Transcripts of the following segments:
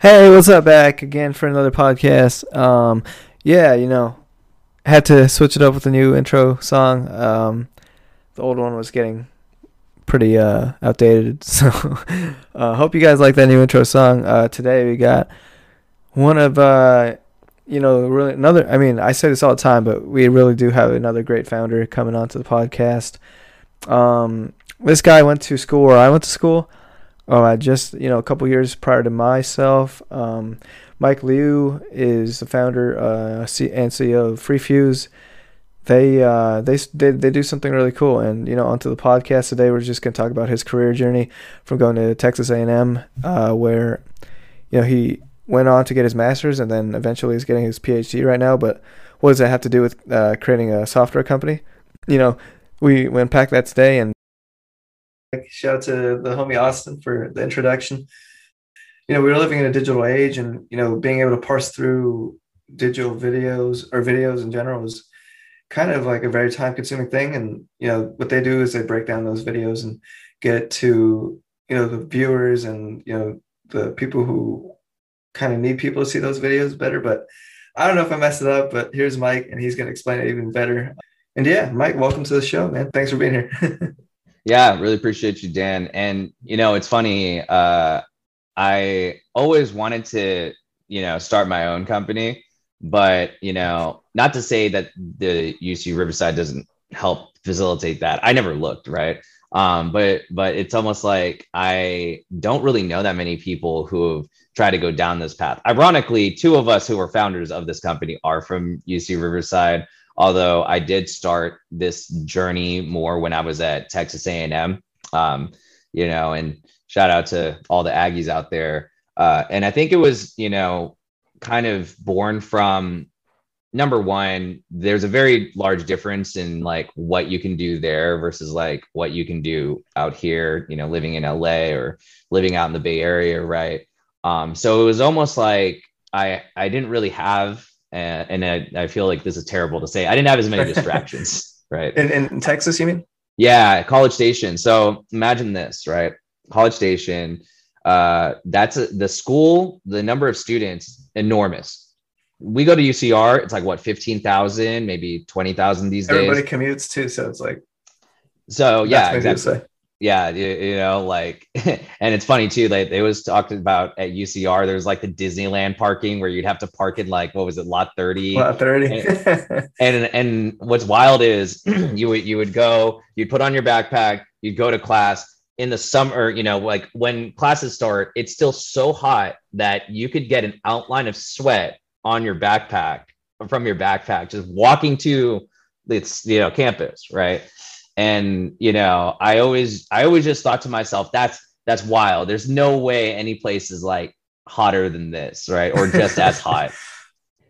Hey, what's up? Back again for another podcast. Um, yeah, you know, had to switch it up with a new intro song. Um, the old one was getting pretty uh, outdated, so uh, hope you guys like that new intro song. Uh, today we got one of uh, you know really another. I mean, I say this all the time, but we really do have another great founder coming onto the podcast. Um, this guy went to school where I went to school. Oh, I just you know a couple years prior to myself. Um, Mike Liu is the founder uh, and CEO of FreeFuse. They, uh, they they they do something really cool, and you know, onto the podcast today, we're just gonna talk about his career journey from going to Texas A&M, uh, where you know he went on to get his master's, and then eventually he's getting his PhD right now. But what does that have to do with uh, creating a software company? You know, we we unpack that today, and Shout out to the homie Austin for the introduction. You know, we are living in a digital age, and you know, being able to parse through digital videos or videos in general is kind of like a very time-consuming thing. And you know, what they do is they break down those videos and get to you know the viewers and you know the people who kind of need people to see those videos better. But I don't know if I messed it up, but here's Mike, and he's going to explain it even better. And yeah, Mike, welcome to the show, man. Thanks for being here. Yeah, really appreciate you, Dan. And you know, it's funny. Uh, I always wanted to, you know, start my own company, but you know, not to say that the UC Riverside doesn't help facilitate that. I never looked, right? Um, but but it's almost like I don't really know that many people who have tried to go down this path. Ironically, two of us who are founders of this company are from UC Riverside although I did start this journey more when I was at Texas A&M. Um, you know, and shout out to all the Aggies out there. Uh, and I think it was, you know, kind of born from number one, there's a very large difference in like what you can do there versus like what you can do out here, you know, living in LA or living out in the Bay Area, right? Um, so it was almost like I I didn't really have and, and I, I, feel like this is terrible to say. I didn't have as many distractions, right? In, in Texas, you mean? Yeah, College Station. So imagine this, right? College Station. Uh, that's a, the school. The number of students enormous. We go to UCR. It's like what fifteen thousand, maybe twenty thousand these Everybody days. Everybody commutes too, so it's like. So yeah, exactly yeah you, you, know like and it's funny too like they was talking about at ucr there's like the disneyland parking where you'd have to park in like what was it lot 30 lot 30 and, and, and what's wild is you would you would go you'd put on your backpack you'd go to class in the summer you know like when classes start it's still so hot that you could get an outline of sweat on your backpack from your backpack just walking to its you know campus right and you know i always i always just thought to myself that's that's wild. There's no way any place is like hotter than this right? Or just as hot.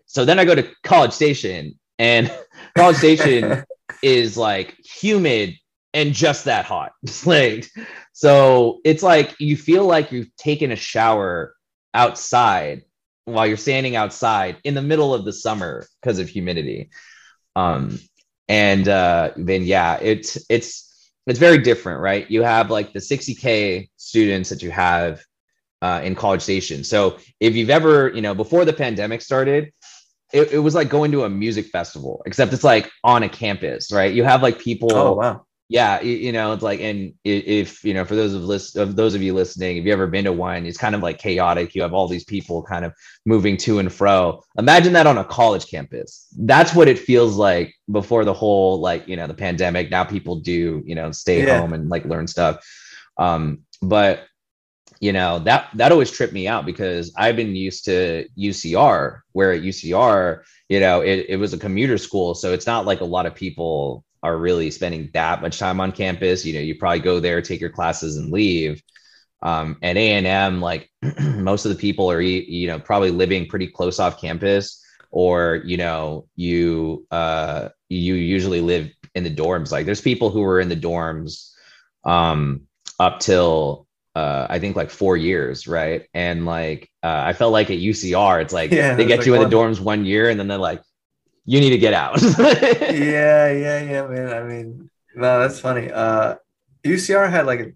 So then i go to college station and college station is like humid and just that hot. Like so it's like you feel like you've taken a shower outside while you're standing outside in the middle of the summer because of humidity. Um and uh, then yeah it's it's it's very different right? You have like the 60k students that you have uh, in college station. So if you've ever you know before the pandemic started it, it was like going to a music festival except it's like on a campus right? You have like people oh wow yeah you, you, know it's like and if you know for those of list of those of you listening if you ever been to one it's kind of like chaotic. You have all these people kind of moving to and fro. Imagine that on a college campus. That's what it feels like before the whole like you know the pandemic. Now people do you know stay yeah. home and like learn stuff. Um but you know that that always tripped me out because i've been used to ucr where at ucr you know it, it was a commuter school so it's not like a lot of people are really spending that much time on campus. You know, you probably go there, take your classes, and leave. Um, at A and M, like most of the people are, you know, probably living pretty close off campus, or you know, you uh, you usually live in the dorms. Like, there's people who were in the dorms um, up till uh, I think like four years, right? And like uh, I felt like at UCR, it's like yeah, they get like you in the dorms one year, and then they're like, you need to get out. yeah, yeah, yeah, man. I mean, no, that's funny. Uh, UCR had like a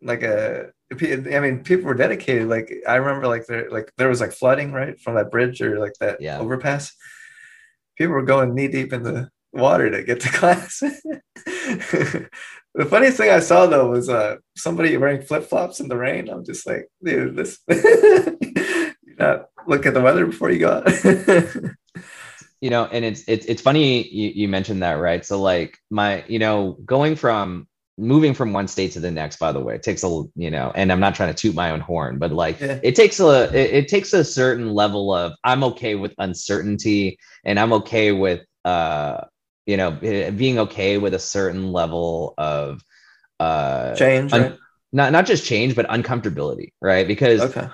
like a I mean, people were dedicated. Like I remember, like there, like there was like flooding right from that bridge or like that yeah. overpass. People were going knee deep in the water to get to class. the funniest thing I saw though was uh somebody wearing flip flops in the rain. I'm just like, dude, this. not look at the weather before you go out. You know, and it's it's it's funny you, you mentioned that, right? So like my, you know, going from moving from one state to the next by the way it takes a you know and i'm not trying to toot my own horn but like yeah. it takes a it, it, takes a certain level of i'm okay with uncertainty and i'm okay with uh you know being okay with a certain level of uh change un- right? not not just change but uncomfortability right because okay.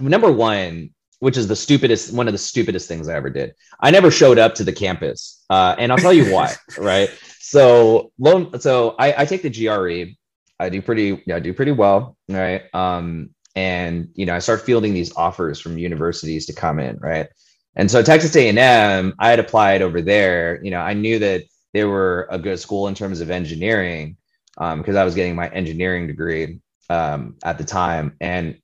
number one which is the stupidest one of the stupidest things i ever did i never showed up to the campus uh, and i'll tell you why right so loan so I, I take the GRE. I do pretty yeah, I do pretty well, right? Um, and you know, I start fielding these offers from universities to come in, right? And so Texas A&M, I had applied over there. You know, I knew that they were a good school in terms of engineering because um, I was getting my engineering degree um, at the time. And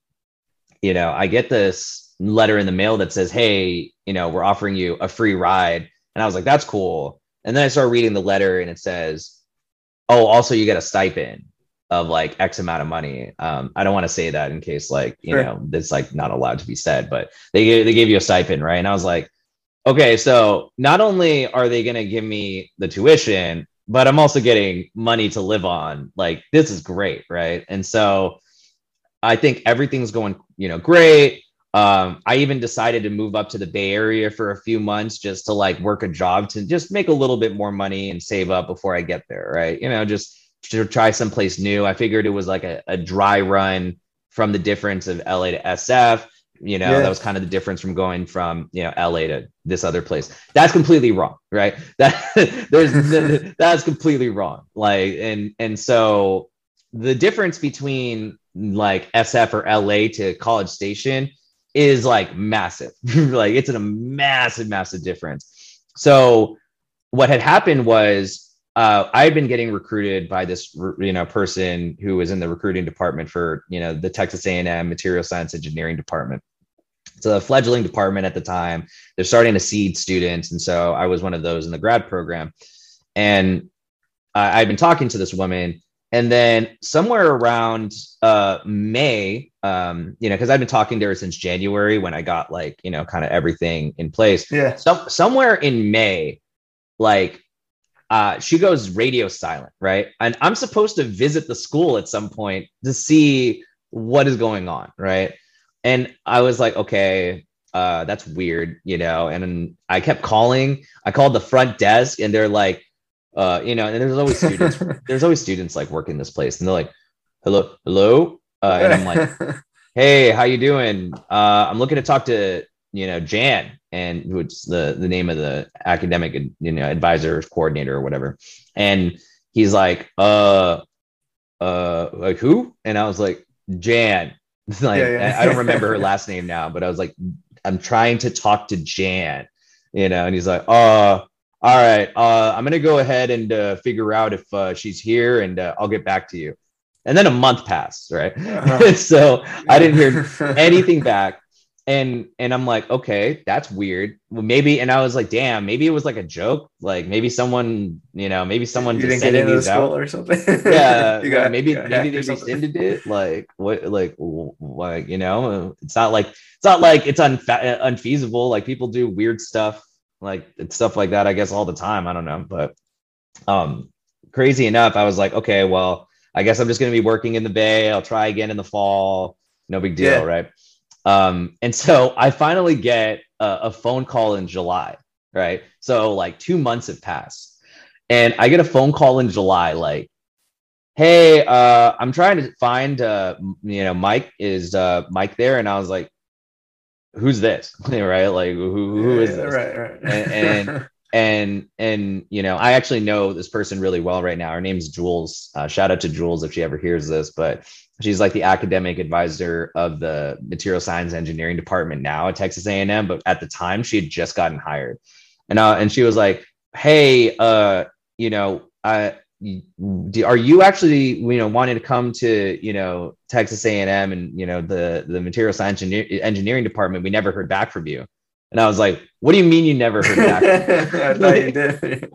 you know, I get this letter in the mail that says, "Hey, you know, we're offering you a free ride," and I was like, "That's cool." And then I started reading the letter and it says, oh, also you get a stipend of like X amount of money. Um, I don't want to say that in case like, you sure. know, it's like not allowed to be said, but they gave, they gave you a stipend, right? And I was like, okay, so not only are they going to give me the tuition, but I'm also getting money to live on. Like this is great, right? And so I think everything's going, you know, great. Um, I even decided to move up to the Bay Area for a few months just to like work a job to just make a little bit more money and save up before I get there, right? You know, just to try someplace new. I figured it was like a, a dry run from the difference of LA to SF. You know, yeah. that was kind of the difference from going from you know LA to this other place. That's completely wrong, right? That there's that's completely wrong. Like, and and so the difference between like SF or LA to College Station is like massive. like it's a massive, massive difference. So what had happened was uh, I had been getting recruited by this you know person who was in the recruiting department for you know the Texas A&M Material Science Engineering Department. It's a fledgling department at the time. They're starting to seed students, and so I was one of those in the grad program. And uh, I'd been talking to this woman, and then somewhere around uh, May, um, you know, because I've been talking to her since January when I got like, you know, kind of everything in place. Yeah. So, somewhere in May, like, uh, she goes radio silent, right? And I'm supposed to visit the school at some point to see what is going on, right? And I was like, okay, uh, that's weird, you know. And I kept calling. I called the front desk, and they're like, uh, you know, and there's always students, there's always students like working this place, and they're like, "Hello, hello," uh, and I'm like, "Hey, how you doing? Uh, I'm looking to talk to you know Jan, and who's the the name of the academic you know advisor coordinator or whatever," and he's like, "Uh, uh, like who?" And I was like, "Jan." like yeah, yeah. I don't remember her last name now, but I was like, "I'm trying to talk to Jan," you know, and he's like, "Uh." all right, uh, I'm gonna go ahead and uh, figure out if uh, she's here, and uh, I'll get back to you. And then a month passed, right? Uh-huh. so I didn't hear anything back, and and I'm like, okay, that's weird. Well, maybe, and I was like, damn, maybe it was like a joke. Like maybe someone, you know, maybe someone you just sending these out or something. yeah, got, maybe maybe they rescinded it. Like what? Like like you know, it's not like it's not like it's unfa- unfeasible. Like people do weird stuff like stuff like that, I guess, all the time. I don't know. But um crazy enough, I was like, okay, well, I guess I'm just gonna be working in the bay. I'll try again in the fall. No big deal, yeah. right? Um, and so I finally get a, a phone call in July, right? So like two months have passed. And I get a phone call in July, like, hey, uh, I'm trying to find uh, you know, Mike is uh Mike there? And I was like, who's this right like who, who is this right right and, and and and you know i actually know this person really well right now her name's jules uh, shout out to jules if she ever hears this but she's like the academic advisor of the material science engineering department now at texas a&m but at the time she had just gotten hired and uh, and she was like hey uh you know i are you actually you know wanting to come to you know Texas A&M and you know the the material science engineering department? We never heard back from you. And I was like, "What do you mean you never heard back?" I thought you did.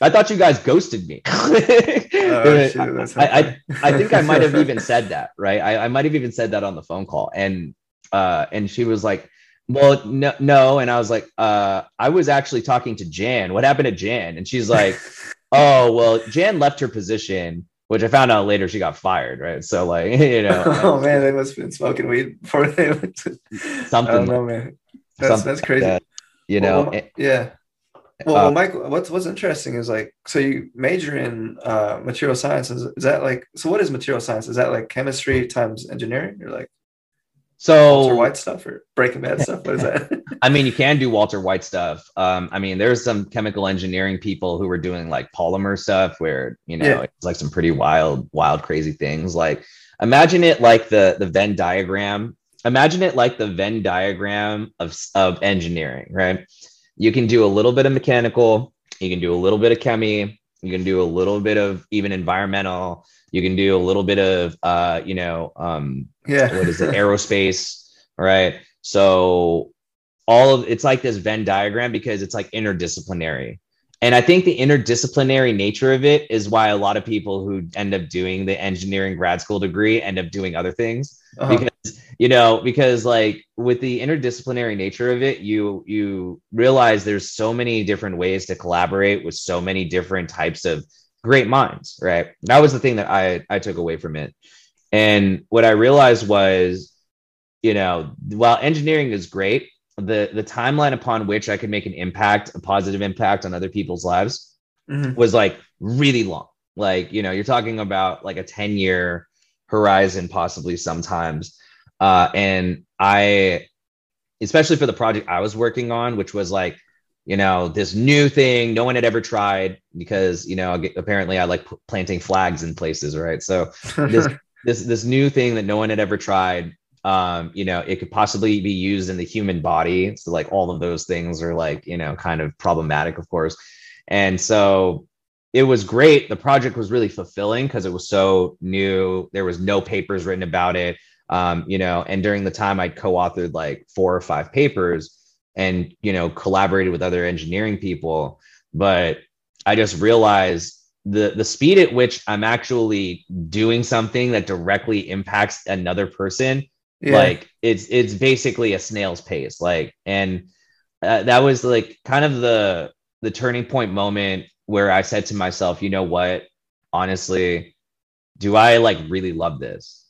I thought you guys ghosted me. oh, shoot, I, I, I think I might have even said that, right? I, I might have even said that on the phone call, and uh, and she was like, "Well, no, no," and I was like, uh, "I was actually talking to Jan. What happened to Jan?" And she's like, "Oh, well, Jan left her position." Which I found out later she got fired, right? So like, you know. oh man, they must have been smoking weed before they went to something. I don't know, man. That's that's crazy. Like that, you know, well, yeah. Well, uh, Mike, what's what's interesting is like, so you major in uh, material science. Is, is that like, so what is material science? Is that like chemistry times engineering, or like? So Walter White stuff or Breaking Bad stuff. What is that? I mean, you can do Walter White stuff. Um, I mean, there's some chemical engineering people who were doing like polymer stuff where you know yeah. it's like some pretty wild, wild, crazy things. Like imagine it like the the Venn diagram imagine it like the Venn diagram of, of engineering, right? You can do a little bit of mechanical, you can do a little bit of chemie, you can do a little bit of even environmental, you can do a little bit of uh, you know, um, yeah, what is it, aerospace, right? So all of it's like this Venn diagram because it's like interdisciplinary. And I think the interdisciplinary nature of it is why a lot of people who end up doing the engineering grad school degree end up doing other things. Uh-huh. because you know because like with the interdisciplinary nature of it you you realize there's so many different ways to collaborate with so many different types of great minds right? That was the thing that i i took away from it. And what i realized was you know while engineering is great the the timeline upon which i could make an impact a positive impact on other people's lives mm-hmm. was like really long. Like you know you're talking about like a 10 year horizon possibly sometimes. Uh, and i especially for the project i was working on which was like you know this new thing no one had ever tried because you know apparently i like planting flags in places right? So this this this new thing that no one had ever tried um you know it could possibly be used in the human body so like all of those things are like you know kind of problematic of course and so it was great. The project was really fulfilling because it was so new. There was no papers written about it. Um, you know, and during the time I co-authored like four or five papers and you know collaborated with other engineering people. But I just realized the the speed at which I'm actually doing something that directly impacts another person, yeah. like it's it's basically a snail's pace. Like, and uh, that was like kind of the the turning point moment where I said to myself, you know what? Honestly, do I like really love this?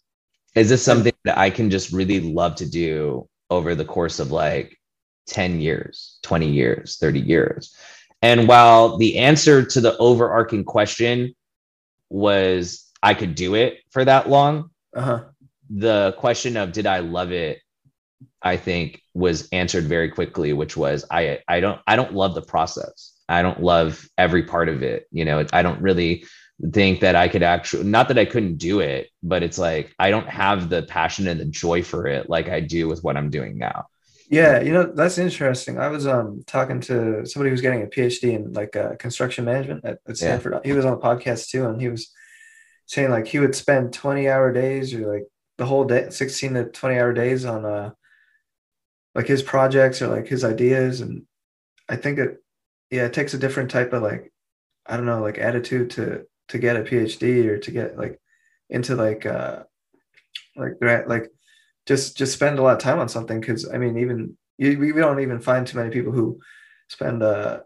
Is this something that I can just really love to do over the course of like 10 years, 20 years, 30 years? And while the answer to the overarching question was I could do it for that long, uh-huh. The question of did I love it, I think was answered very quickly, which was I I don't I don't love the process. I don't love every part of it. You know, I don't really think that I could actually, not that I couldn't do it, but it's like I don't have the passion and the joy for it like I do with what I'm doing now. Yeah, you know that's interesting. I was um talking to somebody who's getting a PhD in like uh, construction management at, at Stanford. Yeah. He was on a podcast too, and he was saying like he would spend twenty hour days or like the whole day, sixteen to twenty hour days on uh like his projects or like his ideas, and I think it yeah, it takes a different type of like, I don't know, like attitude to to get a PhD or to get like into like uh like like just just spend a lot of time on something. Because I mean even you, we don't even find too many people who spend uh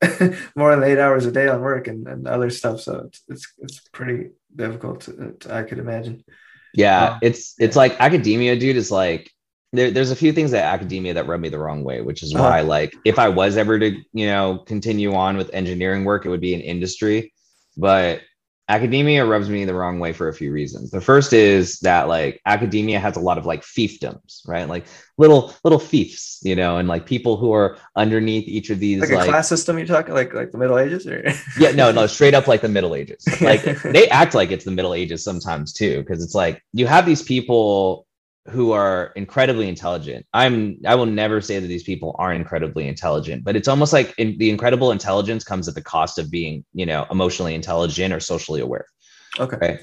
more than eight hours a day on work and, and other stuff. So it's it's, it's pretty difficult to, to, I could imagine yeah um, it's it's yeah. like academia dude is like there, there's a few things that academia that rub me the wrong way, which is uh-huh. why, uh-huh. like, if I was ever to, you know, continue on with engineering work, it would be in industry. But academia rubs me the wrong way for a few reasons. The first is that like academia has a lot of like fiefdoms, right? Like little little fiefs, you know, and like people who are underneath each of these like, like a class system. You're talking like like the Middle Ages, or yeah, no, no, straight up like the Middle Ages. Like they act like it's the Middle Ages sometimes too, because it's like you have these people who are incredibly intelligent. I'm I will never say that these people aren't incredibly intelligent, but it's almost like in, the incredible intelligence comes at the cost of being, you know, emotionally intelligent or socially aware. Okay. Right.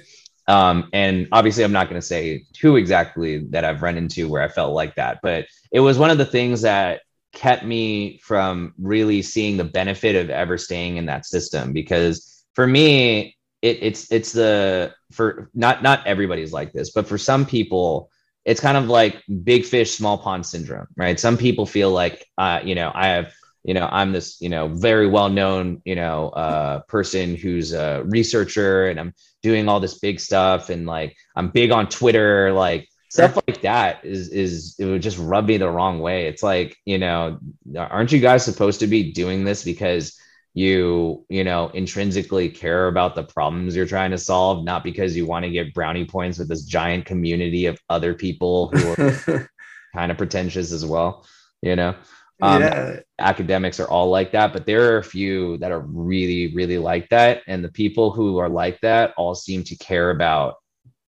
Um, and obviously, I'm not going to say who exactly that I've run into where I felt like that, but it was one of the things that kept me from really seeing the benefit of ever staying in that system because for me it, it's it's the for not not everybody's like this but for some people it's kind of like big fish small pond syndrome right? Some people feel like uh, you know i have you know i'm this you know very well known you know uh, person who's a researcher and i'm doing all this big stuff and like i'm big on twitter like stuff like that is is it would just rub me the wrong way. It's like you know aren't you guys supposed to be doing this because you you know intrinsically care about the problems you're trying to solve not because you want to get brownie points with this giant community of other people who are kind of pretentious as well you know um, yeah. academics are all like that but there are a few that are really really like that and the people who are like that all seem to care about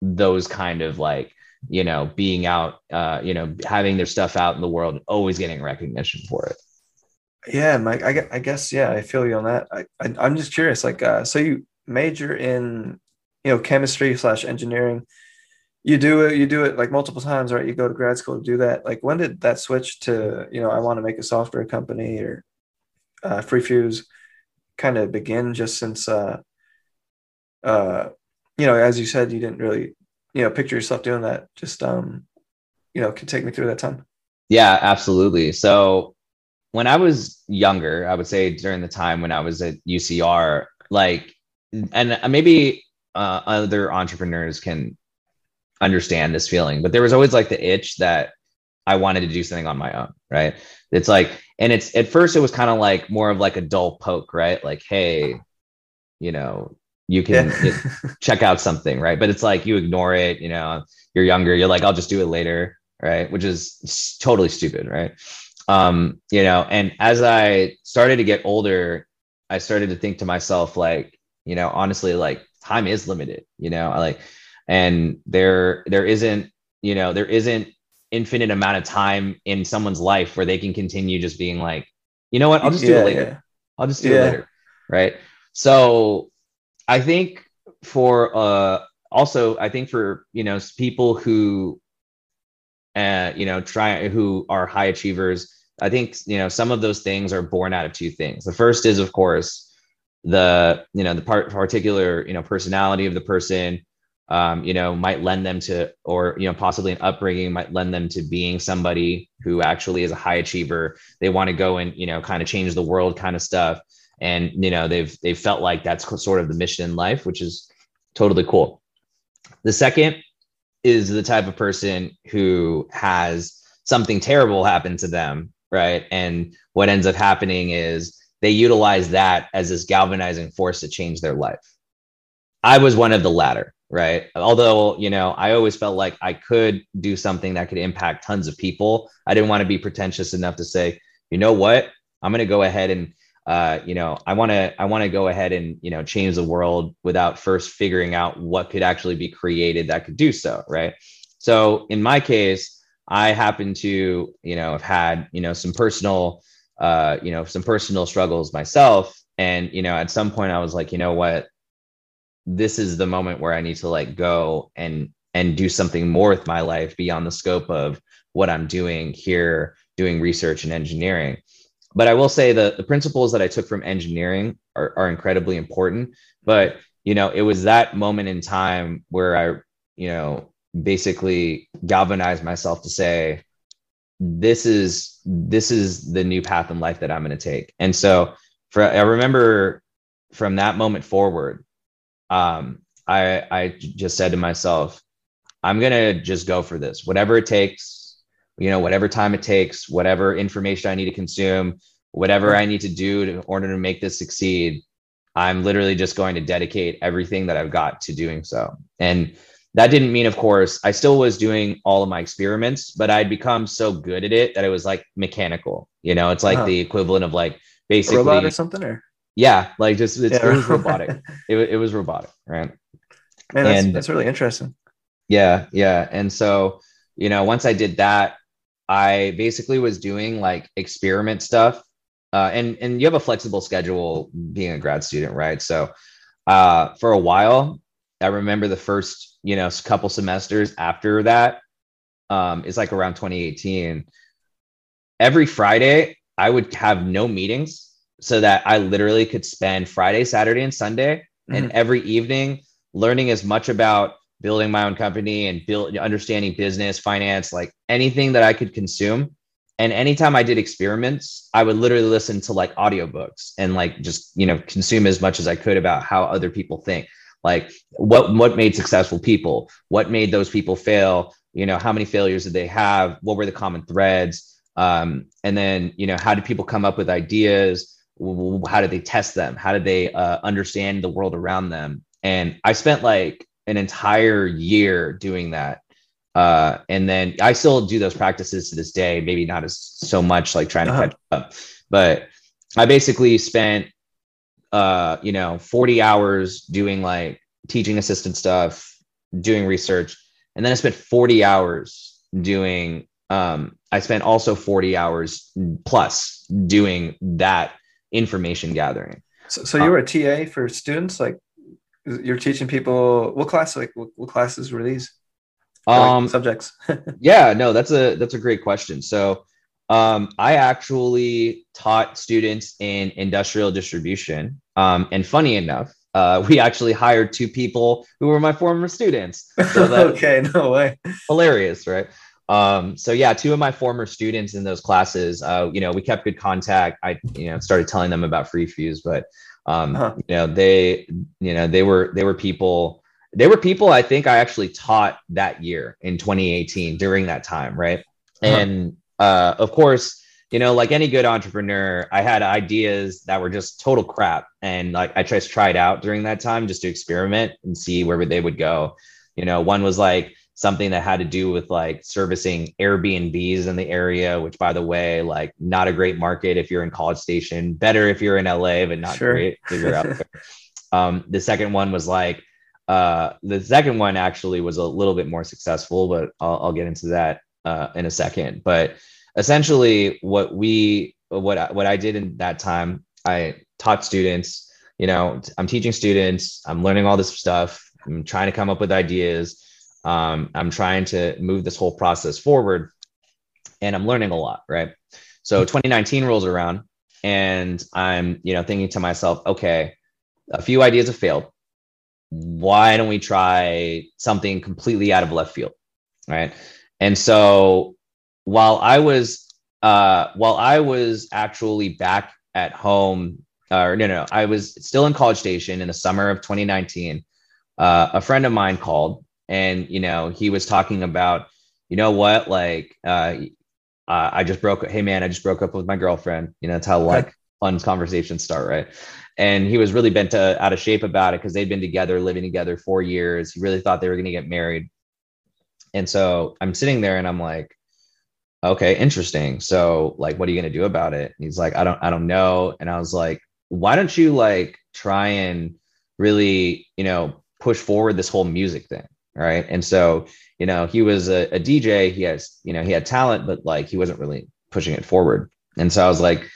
those kind of like you know being out uh you know having their stuff out in the world and always getting recognition for it yeah mike i, I guess yeah i feel you on that. I, I am just curious like uh so you major in you know chemistry slash engineering. You do it you do it like multiple times right? You go to grad school to do that. Like when did that switch to you know i want to make a software company or uh, freefuse kind of begin just since uh uh you know as you said you didn't really you know picture yourself doing that. Just um you know can take me through that time. Yeah absolutely. So when i was younger i would say during the time when i was at ucr like and maybe uh, other entrepreneurs can understand this feeling but there was always like the itch that i wanted to do something on my own right it's like and it's at first it was kind of like more of like a dull poke right like hey you know you can yeah. check out something, right? But it's like you ignore it, you know, you're younger, you're like, I'll just do it later, right? Which is totally stupid, right? Um, you know, and as I started to get older, I started to think to myself, like, you know, honestly, like time is limited, you know, I like, and there, there isn't, you know, there isn't infinite amount of time in someone's life where they can continue just being like, you know what, I'll just do it later. Yeah. I'll just do yeah. it later. Right. So I think for uh, also, I think for you know people who, uh, you know, try who are high achievers. I think you know some of those things are born out of two things. The first is, of course, the you know the part particular you know personality of the person. Um, you know, might lend them to, or you know, possibly an upbringing might lend them to being somebody who actually is a high achiever. They want to go and you know, kind of change the world, kind of stuff and you know they've they've felt like that's sort of the mission in life which is totally cool the second is the type of person who has something terrible happen to them right? And what ends up happening is they utilize that as this galvanizing force to change their life. I was one of the latter right? Although you know i always felt like i could do something that could impact tons of people. I didn't want to be pretentious enough to say you know what? I'm going to go ahead and uh, you know, I want to I want to go ahead and you know change the world without first figuring out what could actually be created that could do so, right? So in my case, I happen to you know have had you know some personal uh, you know some personal struggles myself, and you know at some point I was like, you know what, this is the moment where I need to like go and and do something more with my life beyond the scope of what I'm doing here, doing research and engineering but I will say that the principles that I took from engineering are, are incredibly important. But you know, it was that moment in time where I, you know, basically galvanized myself to say, this is this is the new path in life that I'm going to take. And so, for I remember from that moment forward, um, I I just said to myself, I'm gonna just go for this, whatever it takes you know whatever time it takes whatever information i need to consume whatever i need to do to, in order to make this succeed i'm literally just going to dedicate everything that i've got to doing so. And that didn't mean of course i still was doing all of my experiments but i'd become so good at it that it was like mechanical. You know it's like uh-huh. the equivalent of like basically robot or something or? Yeah like just yeah. it was robotic. It, it was robotic right? Man, that's, and that's really interesting. Yeah yeah. And so you know, once I did that, I basically was doing like experiment stuff. Uh, and and you have a flexible schedule being a grad student, right? So uh, for a while, I remember the first you know couple semesters after that um, is like around 2018. Every Friday, I would have no meetings so that I literally could spend Friday, Saturday, and Sunday, mm-hmm. and every evening learning as much about building my own company and build understanding business, finance, like anything that I could consume. And anytime I did experiments, I would literally listen to like audiobooks and like just, you know, consume as much as I could about how other people think. Like what what made successful people? What made those people fail? You know, how many failures did they have? What were the common threads? Um, and then, you know, how did people come up with ideas? How did they test them? How did they uh, understand the world around them? And I spent like an entire year doing that. Uh, and then I still do those practices to this day, maybe not as so much like trying to uh-huh. catch up, but I basically spent, uh, you know, 40 hours doing like teaching assistant stuff, doing research. And then I spent 40 hours doing, um, I spent also 40 hours plus doing that information gathering. So, so you were a TA for students, like you're teaching people what class like what, what classes were these um like subjects yeah no that's a that's a great question so um i actually taught students in industrial distribution um and funny enough uh, we actually hired two people who were my former students. So okay, no way. Hilarious, right? Um, so yeah, two of my former students in those classes, uh, you know, we kept good contact. I, you know, started telling them about free fuse, but um, uh-huh. You know, they, you know, they were they were people. They were people I think I actually taught that year in 2018 during that time, right? Uh-huh. And uh, of course, you know, like any good entrepreneur, I had ideas that were just total crap, and like I just tried out during that time just to experiment and see where they would go. You know, one was like something that had to do with like servicing Airbnbs in the area, which by the way, like not a great market if you're in College Station, better if you're in LA, but not sure. great if you're out there. um, the second one was like, uh, the second one actually was a little bit more successful, but I'll, I'll get into that uh, in a second. But essentially, what we, what I, what I did in that time, I taught students. You know, I'm teaching students. I'm learning all this stuff. I'm trying to come up with ideas um, i'm trying to move this whole process forward and i'm learning a lot right? So 2019 rolls around and i'm you know thinking to myself okay a few ideas have failed. Why don't we try something completely out of left field right? And so while i was uh while i was actually back at home or no no i was still in college station in the summer of 2019 uh, a friend of mine called and you know he was talking about you know what like uh, uh, i just broke hey man i just broke up with my girlfriend. You know that's how like fun conversations start right? And he was really bent to, out of shape about it because they'd been together living together four years. He really thought they were going to get married. And so i'm sitting there and i'm like okay interesting. So like what are you going to do about it? And he's like i don't i don't know. And i was like why don't you like try and really you know push forward this whole music thing right? And so you know he was a, a dj he has you know he had talent but like he wasn't really pushing it forward. And so i was like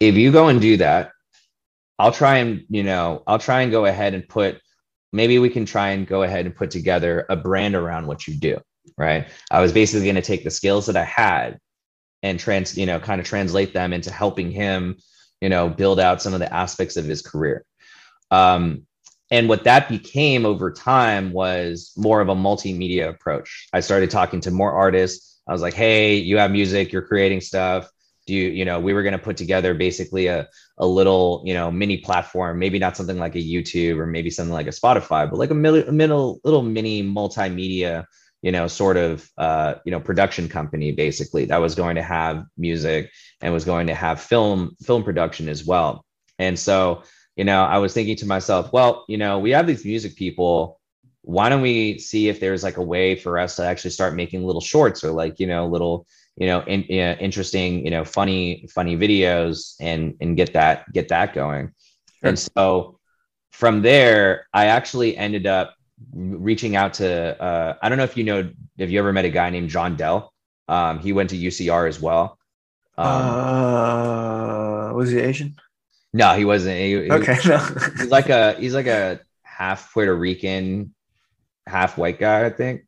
if you go and do that i'll try and you know i'll try and go ahead and put maybe we can try and go ahead and put together a brand around what you do right? I was basically going to take the skills that i had and trans you know kind of translate them into helping him you know build out some of the aspects of his career. Um, and what that became over time was more of a multimedia approach. I started talking to more artists. I was like, hey, you have music, you're creating stuff. Do you, you know, we were going to put together basically a, a little, you know, mini platform, maybe not something like a YouTube or maybe something like a Spotify, but like a, a middle, little mini multimedia, you know, sort of, uh, you know, production company basically that was going to have music and was going to have film, film production as well. And so you know, I was thinking to myself, well, you know, we have these music people. Why don't we see if there's like a way for us to actually start making little shorts or like, you know, little, you know, in, you know, interesting, you know, funny, funny videos and and get that get that going. Sure. And so from there, I actually ended up reaching out to uh, I don't know if you know if you ever met a guy named John Dell. Um, he went to UCR as well. Um, uh, was he Asian? No, he wasn't. He, he- Okay, no. he's like a he's like a half Puerto Rican, half white guy, I think.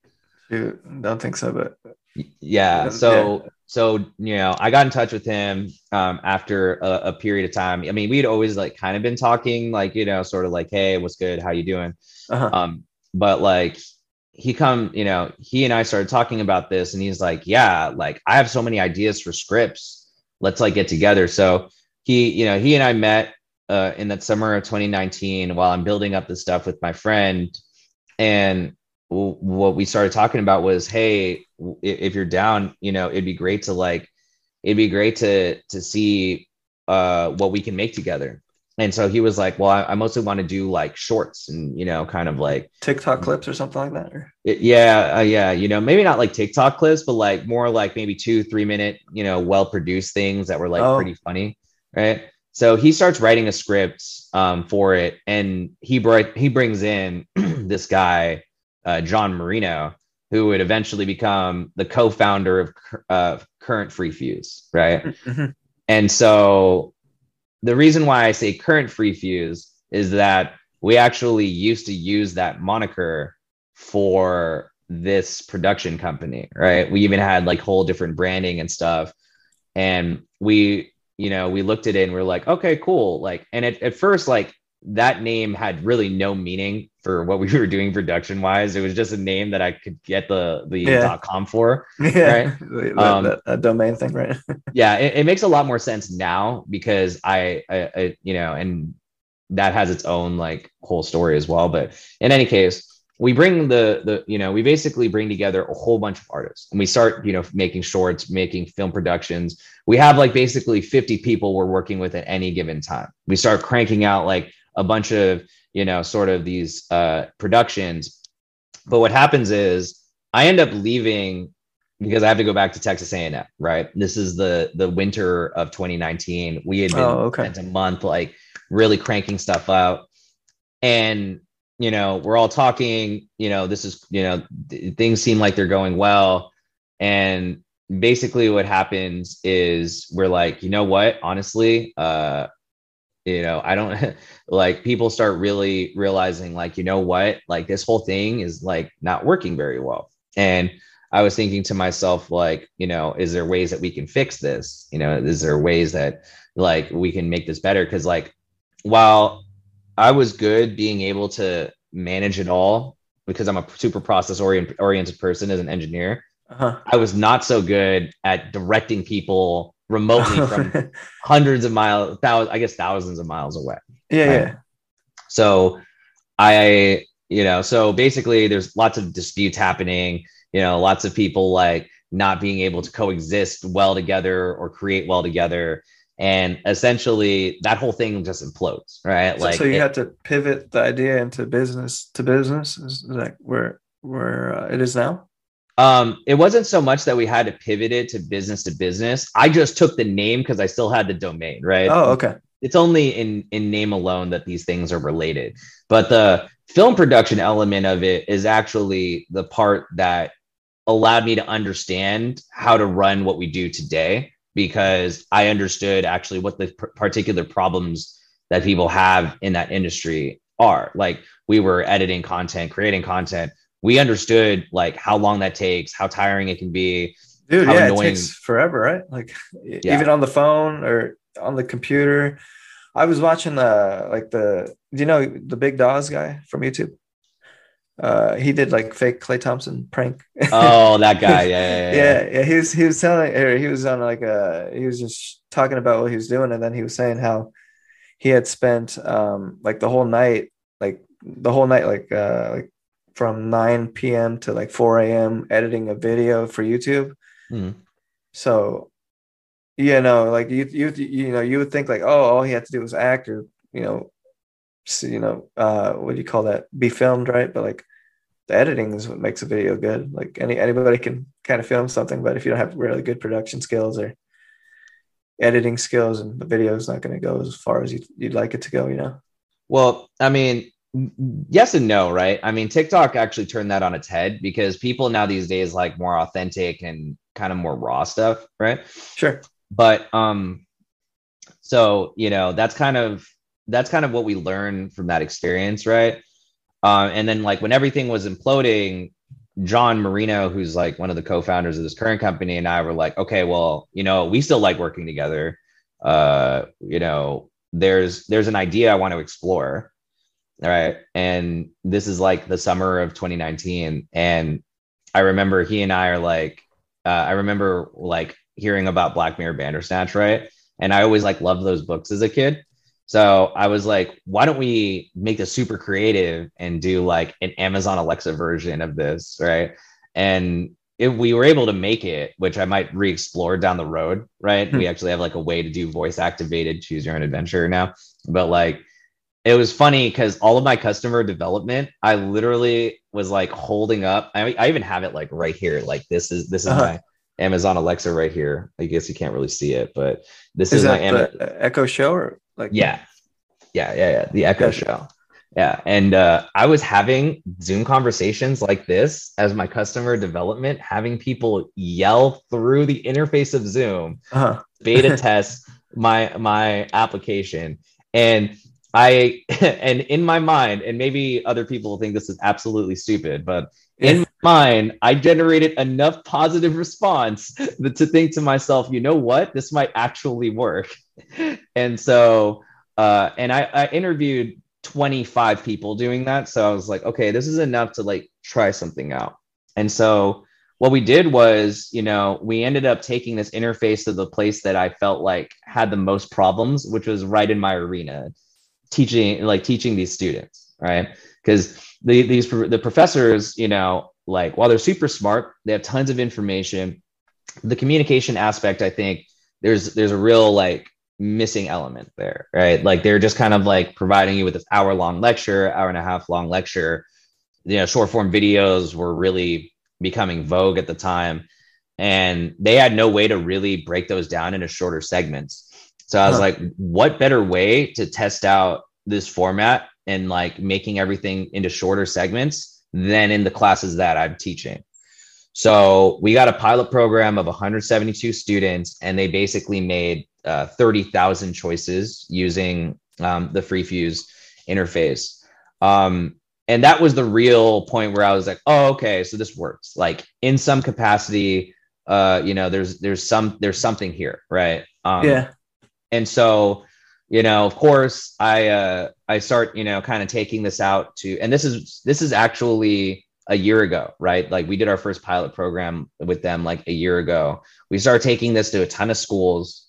Shoot, don't think so, but Yeah. Yeah. So so you know, I got in touch with him um, after a, a period of time. I mean, we'd always like kind of been talking, like you know, sort of like, hey, what's good? How you doing? uh-huh. Um, but like he come, you know, he and I started talking about this, and he's like, yeah, like I have so many ideas for scripts. Let's like get together. So he, you know, he and I met uh, in that summer of 2019 while I'm building up this stuff with my friend, and w- what we started talking about was, hey, w- if you're down, you know, it'd be great to like, it'd be great to to see uh, what we can make together. And so he was like, well, I, I mostly want to do like shorts and you know, kind of like TikTok clips or something like that. Or yeah, uh, yeah, you know, maybe not like TikTok clips, but like more like maybe two, three minute, you know, well produced things that were like Oh. pretty funny, right? So he starts writing a script um, for it, and he brought he brings in this guy, uh, John Marino, who would eventually become the co-founder of uh, Current Free Fuse, right? Mhm. And so the reason why I say current free fuse is that we actually used to use that moniker for this production company, right? We even had like whole different branding and stuff. And we, you know, we looked at it and we are like, okay, cool. Like, and at, at first, like that name had really no meaning for what we were doing production wise. It was just a name that I could get the the Yeah. dot com for yeah, that, Um, that, that domain thing, right? yeah it, it makes a lot more sense now because I, I, I you know and that has its own like whole story as well but in any case we bring the the you know we basically bring together a whole bunch of artists and we start you know making shorts making film productions we have like basically 50 people we're working with at any given time we start cranking out like a bunch of you know sort of these uh productions but what happens is i end up leaving because I have to go back to Texas A&M, right? This is the the winter of 2019. We had been Oh, okay. spent a month like really cranking stuff out, and you know we're all talking. You know this is you know th- things seem like they're going well, and basically what happens is we're like, you know what? Honestly, uh, you know I don't like people start really realizing like you know what like this whole thing is like not working very well, and I was thinking to myself, like, you know, is there ways that we can fix this? You know, is there ways that like we can make this better? Because like, while I was good being able to manage it all because I'm a super process orient- oriented person as an engineer, Uh-huh. I was not so good at directing people remotely from hundreds of miles, thousands, I guess thousands of miles away. yeah, Right. yeah. So I, you know, so basically there's lots of disputes happening, you know, lots of people like not being able to coexist well together or create well together. And essentially that whole thing just implodes, right? So, like so you it- had to pivot the idea into business to business. Is that where where uh, it is now? Um, it wasn't so much that we had to pivot it to business to business. I just took the name because I still had the domain, right? Oh, okay. it's only in in name alone that these things are related but the film production element of it is actually the part that allowed me to understand how to run what we do today because i understood actually what the p- particular problems that people have in that industry are like we were editing content creating content we understood like how long that takes how tiring it can be Dude, How yeah, annoying- it takes forever, right? Like Yeah. even on the phone or on the computer. I was watching the like the do you know the Big Daws guy from YouTube? Uh, he did like fake Klay Thompson prank. oh that guy yeah yeah, yeah. yeah, yeah. He was he was telling or he was on like a he was just talking about what he was doing, and then he was saying how he had spent um like the whole night, like the whole night, like uh like from 9 p.m. to like 4 a.m. editing a video for YouTube. Mhm. So, you know, like you you you know, you would think like, oh, all he had to do was act or you know, you know, uh, what do you call that? Be filmed, right? But like the editing is what makes a video good. Like any anybody can kind of film something, but if you don't have really good production skills or editing skills, and the video is not going to go as far as you, you'd like it to go, you know. Well, I mean, yes and no, right? I mean, TikTok actually turned that on its head because people now these days like more authentic and kind of more raw stuff, right? Sure. But um, so you know, that's kind of that's kind of what we learn from that experience, right? Uh, and then like when everything was imploding, John Marino, who's like one of the co-founders of this current company, and I were like, okay, well, you know, we still like working together. Uh, you know, there's there's an idea I want to explore. All right. And this is like the summer of 2019. And I remember he and I are like, uh, I remember like hearing about Black Mirror Bandersnatch, right? And I always like loved those books as a kid. So I was like, why don't we make this super creative and do like an Amazon Alexa version of this, right? And if we were able to make it, which I might re-explore down the road, right? Hmm. We actually have like a way to do voice activated choose your own adventure now. But like it was funny because all of my customer development, I literally was like holding up. I, I even have it like right here. Like this is this is uh-huh. my Amazon Alexa right here. I guess you can't really see it, but this is, is my Am- Echo Show or like yeah, yeah, yeah, yeah. The Echo Show. Yeah, and uh, I was having Zoom conversations like this as my customer development, having people yell through the interface of Zoom, uh-huh. beta test my my application, and I and in my mind, and maybe other people think this is absolutely stupid, but in my mind, I generated enough positive response to think to myself, you know what, this might actually work. And so, uh, and I, I interviewed 25 people doing that. So I was like, okay, this is enough to like try something out. And so what we did was, you know, we ended up taking this interface to the place that I felt like had the most problems, which was right in my arena, teaching like teaching these students, right? Because the, these the professors, you know, like while they're super smart, they have tons of information. The communication aspect, I think, there's there's a real like missing element there, right? Like they're just kind of like providing you with this hour long lecture, hour and a half long lecture. You know, short form videos were really becoming vogue at the time, and they had no way to really break those down into shorter segments. So I was huh. like, what better way to test out this format and like making everything into shorter segments than in the classes that I'm teaching. So we got a pilot program of 172 students, and they basically made uh, 30,000 choices using um, the FreeFuse interface. Um, and that was the real point where I was like, oh, okay, so this works. Like in some capacity, uh, you know, there's there's some there's something here, right? Um, yeah. And so you know of course i uh i start you know kind of taking this out to and this is this is actually a year ago right? Like we did our first pilot program with them like a year ago. We started taking this to a ton of schools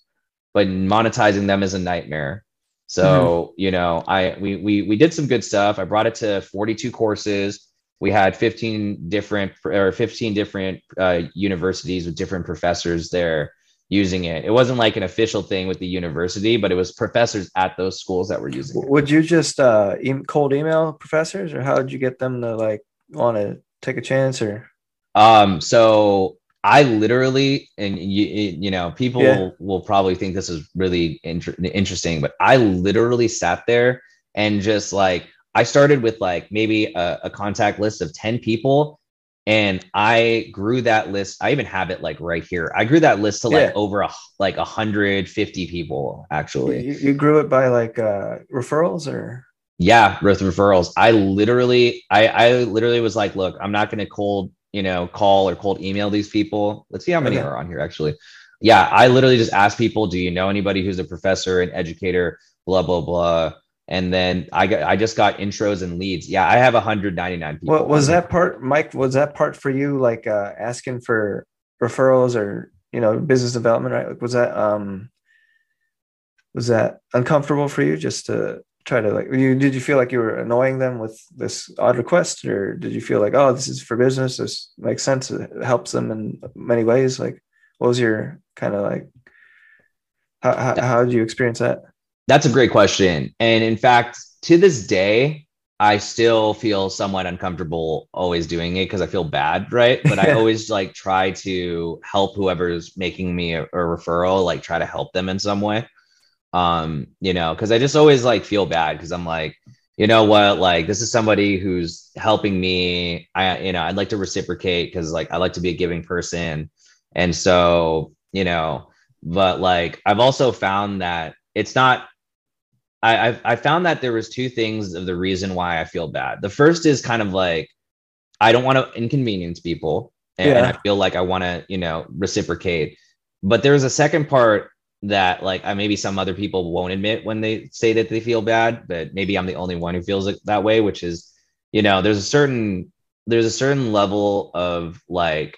but monetizing them is a nightmare. So mm-hmm. you know i we, we we did some good stuff. I brought it to 42 courses. We had 15 different or 15 different uh, universities with different professors there using it. It wasn't like an official thing with the university, but it was professors at those schools that were using it. Would you just uh, e- cold email professors, or how did you get them to like want to take a chance? Or um, so I literally, and you, you know, people yeah. will, will, probably think this is really inter- interesting, but I literally sat there and just like I started with like maybe a, a contact list of ten people and I grew that list. I even have it like right here. I grew that list to like yeah. over a like 150 people actually. You, you grew it by like uh referrals or yeah, with referrals. I literally I I literally was like, look, I'm not gonna cold, you know, call or cold email these people. Let's see how many okay. are on here actually. Yeah, I literally just asked people, do you know anybody who's a professor, an educator, blah, blah, blah and then I got I just got intros and leads. Yeah, I have 199 people. What was that part, Mike? Was that part for you, like uh, asking for referrals or you know business development? Right? Like, Was that um was that uncomfortable for you just to try to like you did you feel like you were annoying them with this odd request or did you feel like oh this is for business this makes sense it helps them in many ways like what was your kind of like how, how, how did you experience that that's a great question. And in fact, to this day, I still feel somewhat uncomfortable always doing it because I feel bad, right? But I always like try to help whoever's making me a, a referral, like try to help them in some way. Um, you know, because I just always like feel bad because I'm like, you know what, like this is somebody who's helping me. I, you know, I'd like to reciprocate because like I like to be a giving person. And so, you know, but like I've also found that it's not I, I've, I found that there was two things of the reason why I feel bad. The first is kind of like I don't want to inconvenience people, and, yeah. and I feel like I want to, you know, reciprocate. But there's a second part that like I maybe some other people won't admit when they say that they feel bad, but maybe I'm the only one who feels it that way, which is, you know, there's a certain there's a certain level of like,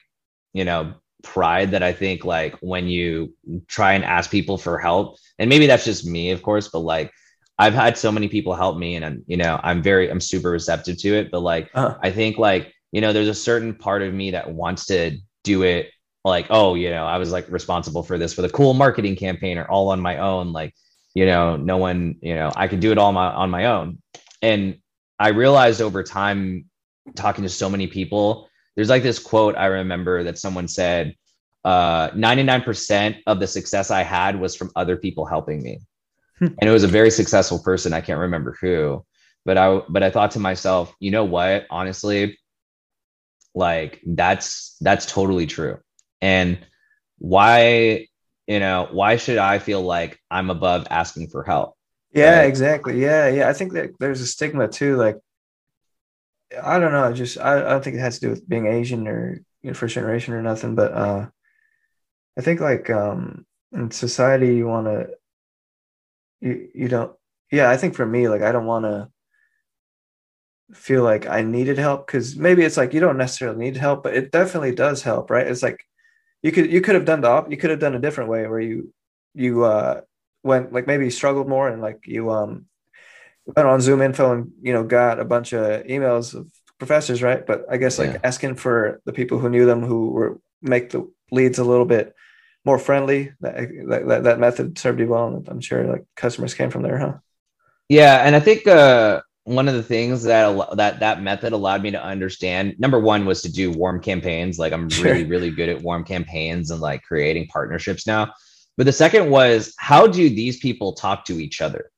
you know, pride that I think like when you try and ask people for help, and maybe that's just me, of course, but like I've had so many people help me and I'm, you know, I'm very, I'm super receptive to it. But like, uh-huh. I think like, you know, there's a certain part of me that wants to do it like, oh, you know, I was like responsible for this with a cool marketing campaign or all on my own. Like, you know, no one, you know, I could do it all my, on my own. And I realized over time talking to so many people, there's like this quote I remember that someone said, uh, 99% of the success I had was from other people helping me. And it was a very successful person. I can't remember who, but I but I thought to myself, you know what? Honestly, like that's that's totally true. And why, you know, why should I feel like I'm above asking for help? Yeah, right? exactly. Yeah, yeah. I think that there's a stigma too. Like, I don't know. Just I, I don't think it has to do with being Asian or you know, first generation or nothing. But uh, I think like um, in society, you want to you you don't yeah i think for me like i don't want to feel like i needed help because maybe it's like you don't necessarily need help but it definitely does help right it's like you could you could have done the op- you could have done a different way where you you uh went like maybe you struggled more and like you um went on ZoomInfo and you know got a bunch of emails of professors right but i guess like yeah. asking for the people who knew them who were make the leads a little bit more friendly. That, that, that method served you well, and I'm sure like customers came from there, huh? Yeah, and I think uh, one of the things that that that method allowed me to understand number one was to do warm campaigns. Like I'm sure. really really good at warm campaigns and like creating partnerships now. But the second was how do these people talk to each other?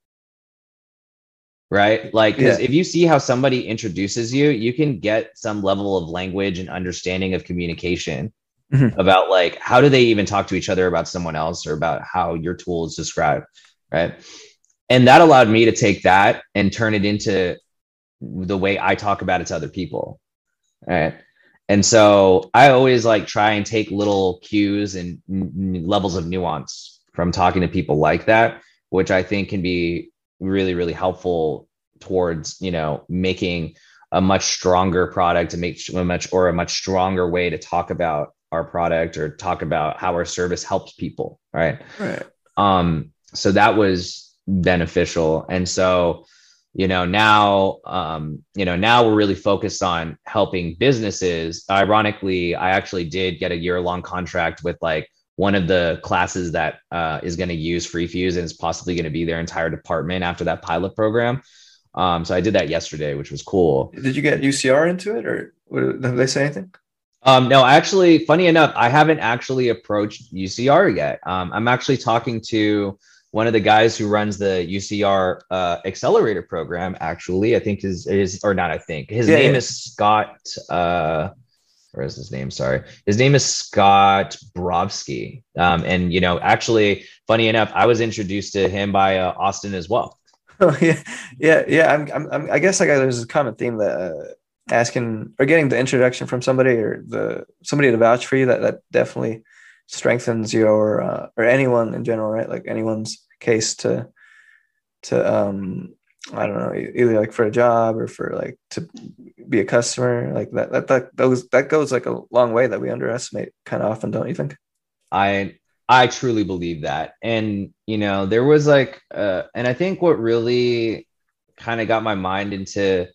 Right? Like yeah. if you see how somebody introduces you, you can get some level of language and understanding of communication mm-hmm. about like how do they even talk to each other about someone else or about how your tool is described right and that allowed me to take that and turn it into the way i talk about it to other people right and so i always like try and take little cues and n- levels of nuance from talking to people like that which i think can be really really helpful towards you know making a much stronger product to make a much or a much stronger way to talk about our product or talk about how our service helps people right? Right. Um so that was beneficial. And so you know now um you know now we're really focused on helping businesses. Ironically i actually did get a year long contract with like one of the classes that uh, is going to use freefuse and is possibly going to be their entire department after that pilot program. Um so i did that yesterday which was cool. Did you get ucr into it or did they say anything um, no, actually, funny enough, I haven't actually approached UCR yet. Um, I'm actually talking to one of the guys who runs the UCR uh, accelerator program. Actually, I think his is or not. I think his yeah, name yeah. is Scott. Uh, where is his name? Sorry, his name is Scott Brovsky. Um, and you know, actually, funny enough, I was introduced to him by uh, Austin as well. Oh yeah, yeah, yeah. I'm, I'm, I'm i guess like there's a common theme that. Uh asking or getting the introduction from somebody or the somebody to vouch for you that that definitely strengthens your uh, or anyone in general right? Like anyone's case to to um i don't know either like for a job or for like to be a customer like that that that goes that goes like a long way that we underestimate kind of often don't you think? I i truly believe that. And you know there was like uh and i think what really kind of got my mind into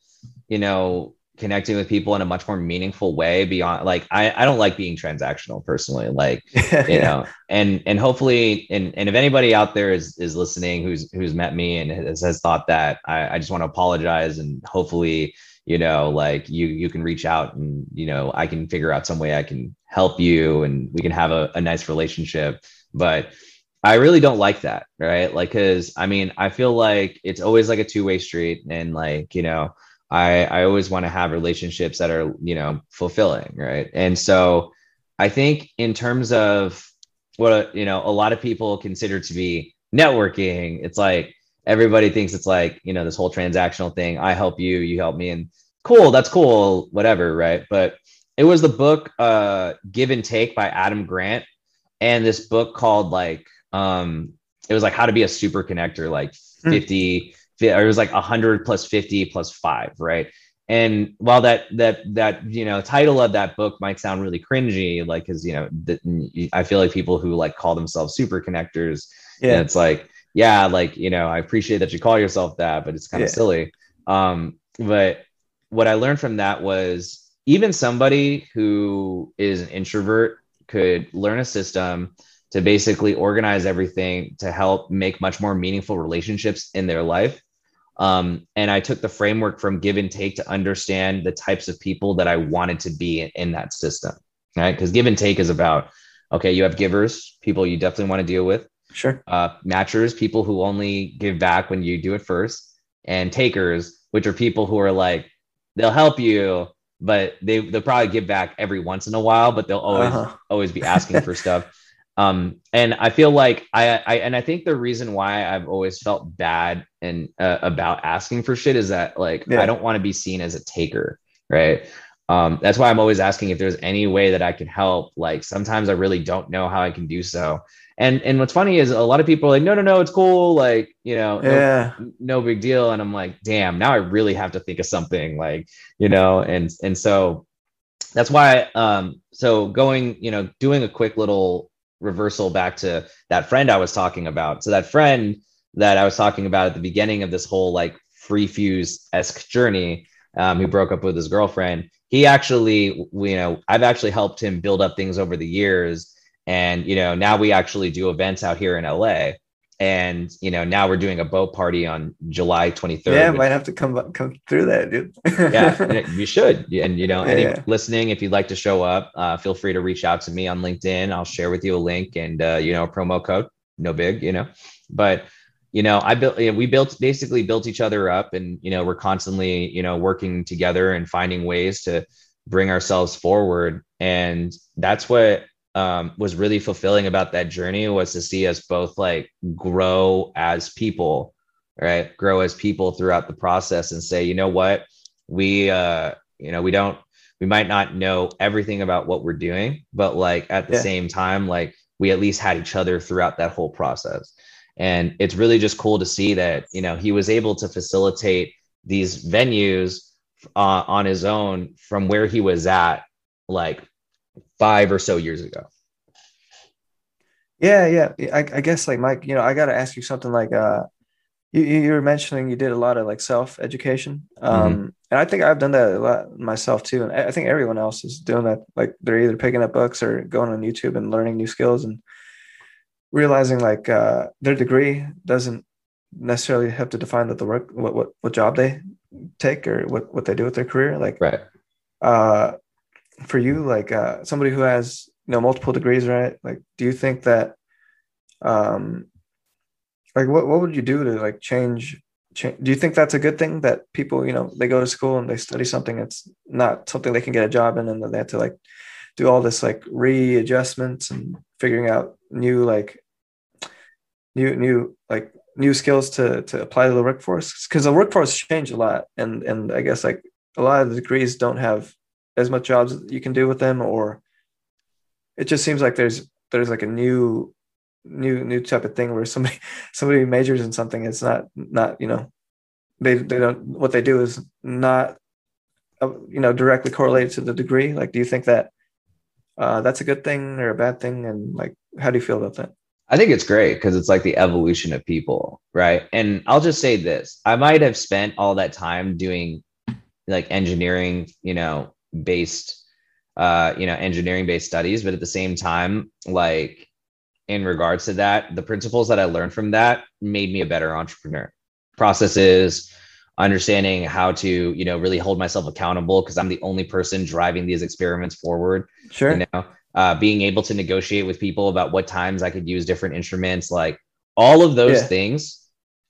you know connecting with people in a much more meaningful way beyond like I, I don't like being transactional personally like you know and and hopefully and and if anybody out there is is listening who's who's met me and has, has thought that I, I just want to apologize and hopefully you know like you you can reach out and you know I can figure out some way I can help you and we can have a, a nice relationship but I really don't like that, right? Like, cause I mean, I feel like it's always like a two way street, and like you know, I I always want to have relationships that are you know fulfilling, right? And so I think in terms of what you know, a lot of people consider to be networking, it's like everybody thinks it's like you know this whole transactional thing. I help you, you help me, and cool, that's cool, whatever, right? But it was the book uh, Give and Take by Adam Grant, and this book called like um it was like how to be a super connector like hmm. 50 mm. Or it was like 100 plus 50 plus 5 right and while that that that you know title of that book might sound really cringy like because you know the, i feel like people who like call themselves super connectors yeah it's like yeah like you know i appreciate that you call yourself that but it's kind of yeah. silly um but what i learned from that was even somebody who is an introvert could learn a system to basically organize everything to help make much more meaningful relationships in their life. Um, and I took the framework from give and take to understand the types of people that I wanted to be in, in that system. Right. Because give and take is about, okay, you have givers, people you definitely want to deal with. Sure. Uh, matchers, people who only give back when you do it first, and takers, which are people who are like, they'll help you, but they they'll probably give back every once in a while, but they'll always uh-huh. always be asking for stuff. Um, and I feel like I, I, and I think the reason why I've always felt bad and uh, about asking for shit is that like yeah. I don't want to be seen as a taker, right? Um, that's why I'm always asking if there's any way that I can help. Like sometimes I really don't know how I can do so. And and what's funny is a lot of people are like, no, no, no, it's cool, like you know, yeah, no, no big deal. And I'm like, damn, now I really have to think of something, like you know, and and so that's why um so going you know doing a quick little reversal back to that friend I was talking about. So that friend that I was talking about at the beginning of this whole like FreeFuse esque journey, um, who broke up with his girlfriend, he actually, you know, I've actually helped him build up things over the years. And, you know, now we actually do events out here in LA and you know now we're doing a boat party on July 23rd. Yeah, might have to come come through that, dude. yeah, you should. And you know, any yeah. listening, if you'd like to show up, uh, feel free to reach out to me on LinkedIn. I'll share with you a link and uh, you know a promo code. No big, you know. But you know, I built. You know, we built basically built each other up, and you know, we're constantly you know working together and finding ways to bring ourselves forward. And that's what um, was really fulfilling about that journey was to see us both like grow as people, right? Grow as people throughout the process and say, you know what, we, uh, you know, we don't, we might not know everything about what we're doing, but like at the yeah. same time, like we at least had each other throughout that whole process. And it's really just cool to see that, you know, he was able to facilitate these venues uh, on his own from where he was at like five or so years ago. Yeah, yeah. I, I guess like Mike, you know, I got to ask you something like, uh, you, you were mentioning you did a lot of like self education. Um, mm-hmm. and I think I've done that a lot myself too. And I think everyone else is doing that. Like they're either picking up books or going on YouTube and learning new skills and realizing like, uh, their degree doesn't necessarily have to define that the work, what, what, what job they take or what, what they do with their career. Like, right. Uh, for you, like uh, somebody who has you know multiple degrees, right? Like, do you think that, um, like, what what would you do to like change? Change? Do you think that's a good thing that people, you know, they go to school and they study something it's not something they can get a job in, and then they have to like do all this like readjustments and figuring out new like new new like new skills to to apply to the workforce because the workforce changed a lot and and i guess like a lot of the degrees don't have as much jobs you can do with them or it just seems like there's there's like a new new new type of thing where somebody somebody majors in something it's not not you know they they don't what they do is not uh, you know directly correlated to the degree. Like do you think that uh, that's a good thing or a bad thing? And like how do you feel about that? I think it's great because it's like the evolution of people, right? And I'll just say this. I might have spent all that time doing like engineering, you know, based uh you know engineering based studies but at the same time like in regards to that the principles that i learned from that made me a better entrepreneur processes understanding how to you know really hold myself accountable because i'm the only person driving these experiments forward sure you know uh, being able to negotiate with people about what times I could use different instruments, like all of those Yeah. things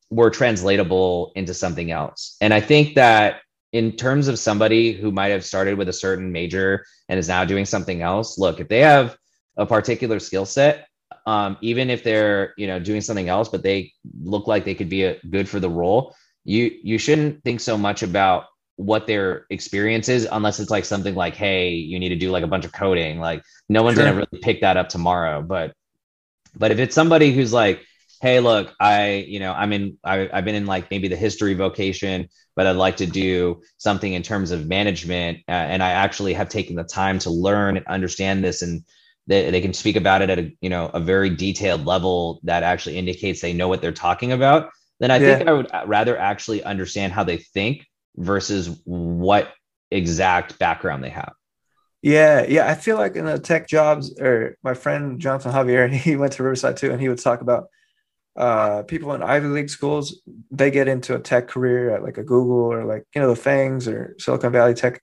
were translatable into something else. And I think that in terms of somebody who might have started with a certain major and is now doing something else, look, if they have a particular skill set, um, even if they're you know doing something else, but they look like they could be a, good for the role, you you shouldn't think so much about what their experience is unless it's like something like hey you need to do like a bunch of coding like no one's Sure. gonna really pick that up tomorrow but but if it's somebody who's like hey look i you know i'm in I, i've been in like maybe the history vocation but i'd like to do something in terms of management uh, and i actually have taken the time to learn and understand this and they, they can speak about it at a you know a very detailed level that actually indicates they know what they're talking about then i think i would rather actually understand how they think versus what exact background they have Yeah, yeah. I feel like in the tech jobs, or my friend Jonathan Javier, he went to Riverside too, and he would talk about uh, people in Ivy League schools. They get into a tech career at like a Google or like you know the FAANGs or Silicon Valley Tech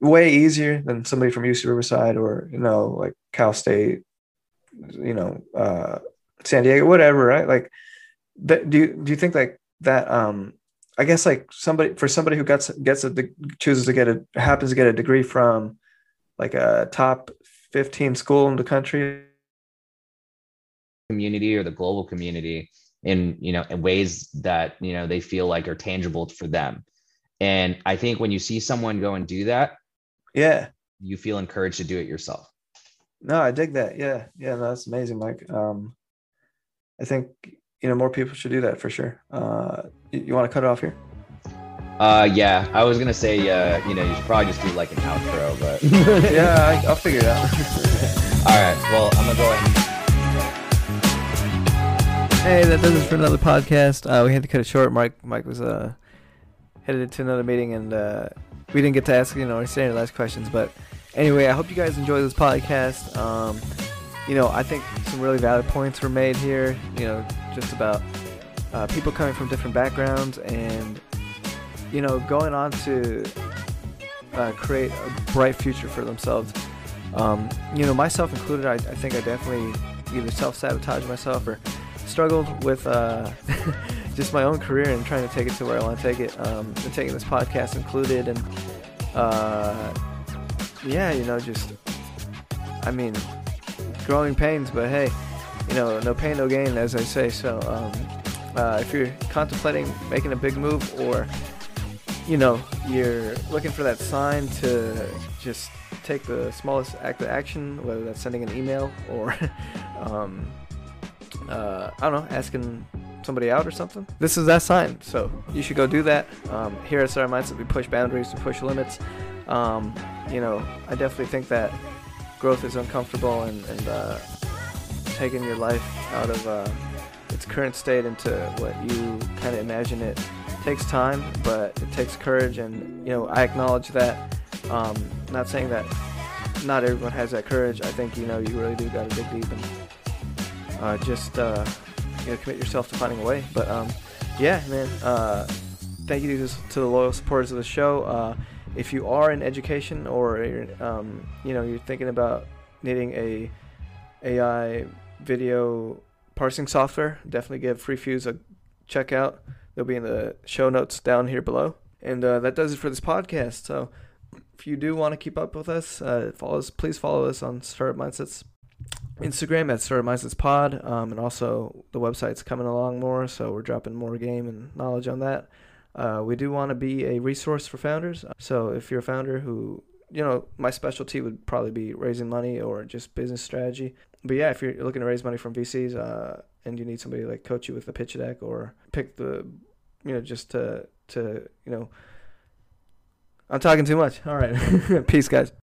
way easier than somebody from UC Riverside or you know like Cal State, you know, uh, San Diego, whatever, right? Like, that, do you do you think like that? Um, I guess like somebody for somebody who gets gets a chooses to get a happens to get a degree from like a top 15 school in the country community or the global community in you know in ways that you know they feel like are tangible for them. And i think when you see someone go and do that yeah. you feel encouraged to do it yourself. No i dig that. Yeah. Yeah no, that's amazing mike. Um i think you know more people should do that for sure. Uh you, you want to cut it off here? Uh yeah. I was gonna say uh you know you should probably just do like an outro but yeah I, i'll figure it out. All right. Well i'm gonna go ahead and Hey, that does it for another podcast. Uh, we had to cut it short. Mike, Mike was uh, headed to another meeting, and uh, we didn't get to ask you know standard last questions. But anyway, I hope you guys enjoy this podcast. Um, you know, I think some really valid points were made here. You know, just about uh, people coming from different backgrounds, and you know, going on to uh, create a bright future for themselves. Um, you know, myself included, I, I think I definitely either self sabotage myself or struggled with uh, just my own career and trying to take it to where I want to take it, um, and taking this podcast included, and uh, yeah, you know, just I mean, growing pains, but hey, you know, no pain, no gain, as I say. So, um, uh, if you're contemplating making a big move, or you know, you're looking for that sign to just take the smallest act of action, whether that's sending an email or um, uh, I don't know, asking somebody out or something. This is that sign, so you should go do that. Um, here at Star Mindset, we push boundaries, we push limits. Um, you know, I definitely think that growth is uncomfortable and, and uh, taking your life out of uh, its current state into what you kind of imagine it takes time, but it takes courage, and you know, I acknowledge that. Um, not saying that not everyone has that courage. I think you know you really do got to dig deep and uh, just uh, you know commit yourself to finding a way. But um, yeah, man. Uh, thank you to, to the loyal supporters of the show. Uh, if you are in education or um, you know you're thinking about needing a AI video parsing software, definitely give FreeFuse a check out. They'll be in the show notes down here below. And uh, that does it for this podcast. So if you do want to keep up with us, uh, follow us. Please follow us on Startup Mindsets Instagram at Startup Mindsets Pod, um, and also the website's coming along more, so we're dropping more game and knowledge on that. Uh, we do want to be a resource for founders. So if you're a founder who, you know, my specialty would probably be raising money or just business strategy. But yeah, if you're looking to raise money from VCs uh, and you need somebody to like coach you with the pitch deck or pick the, you know, just to to you know. I'm talking too much. All right, peace, guys.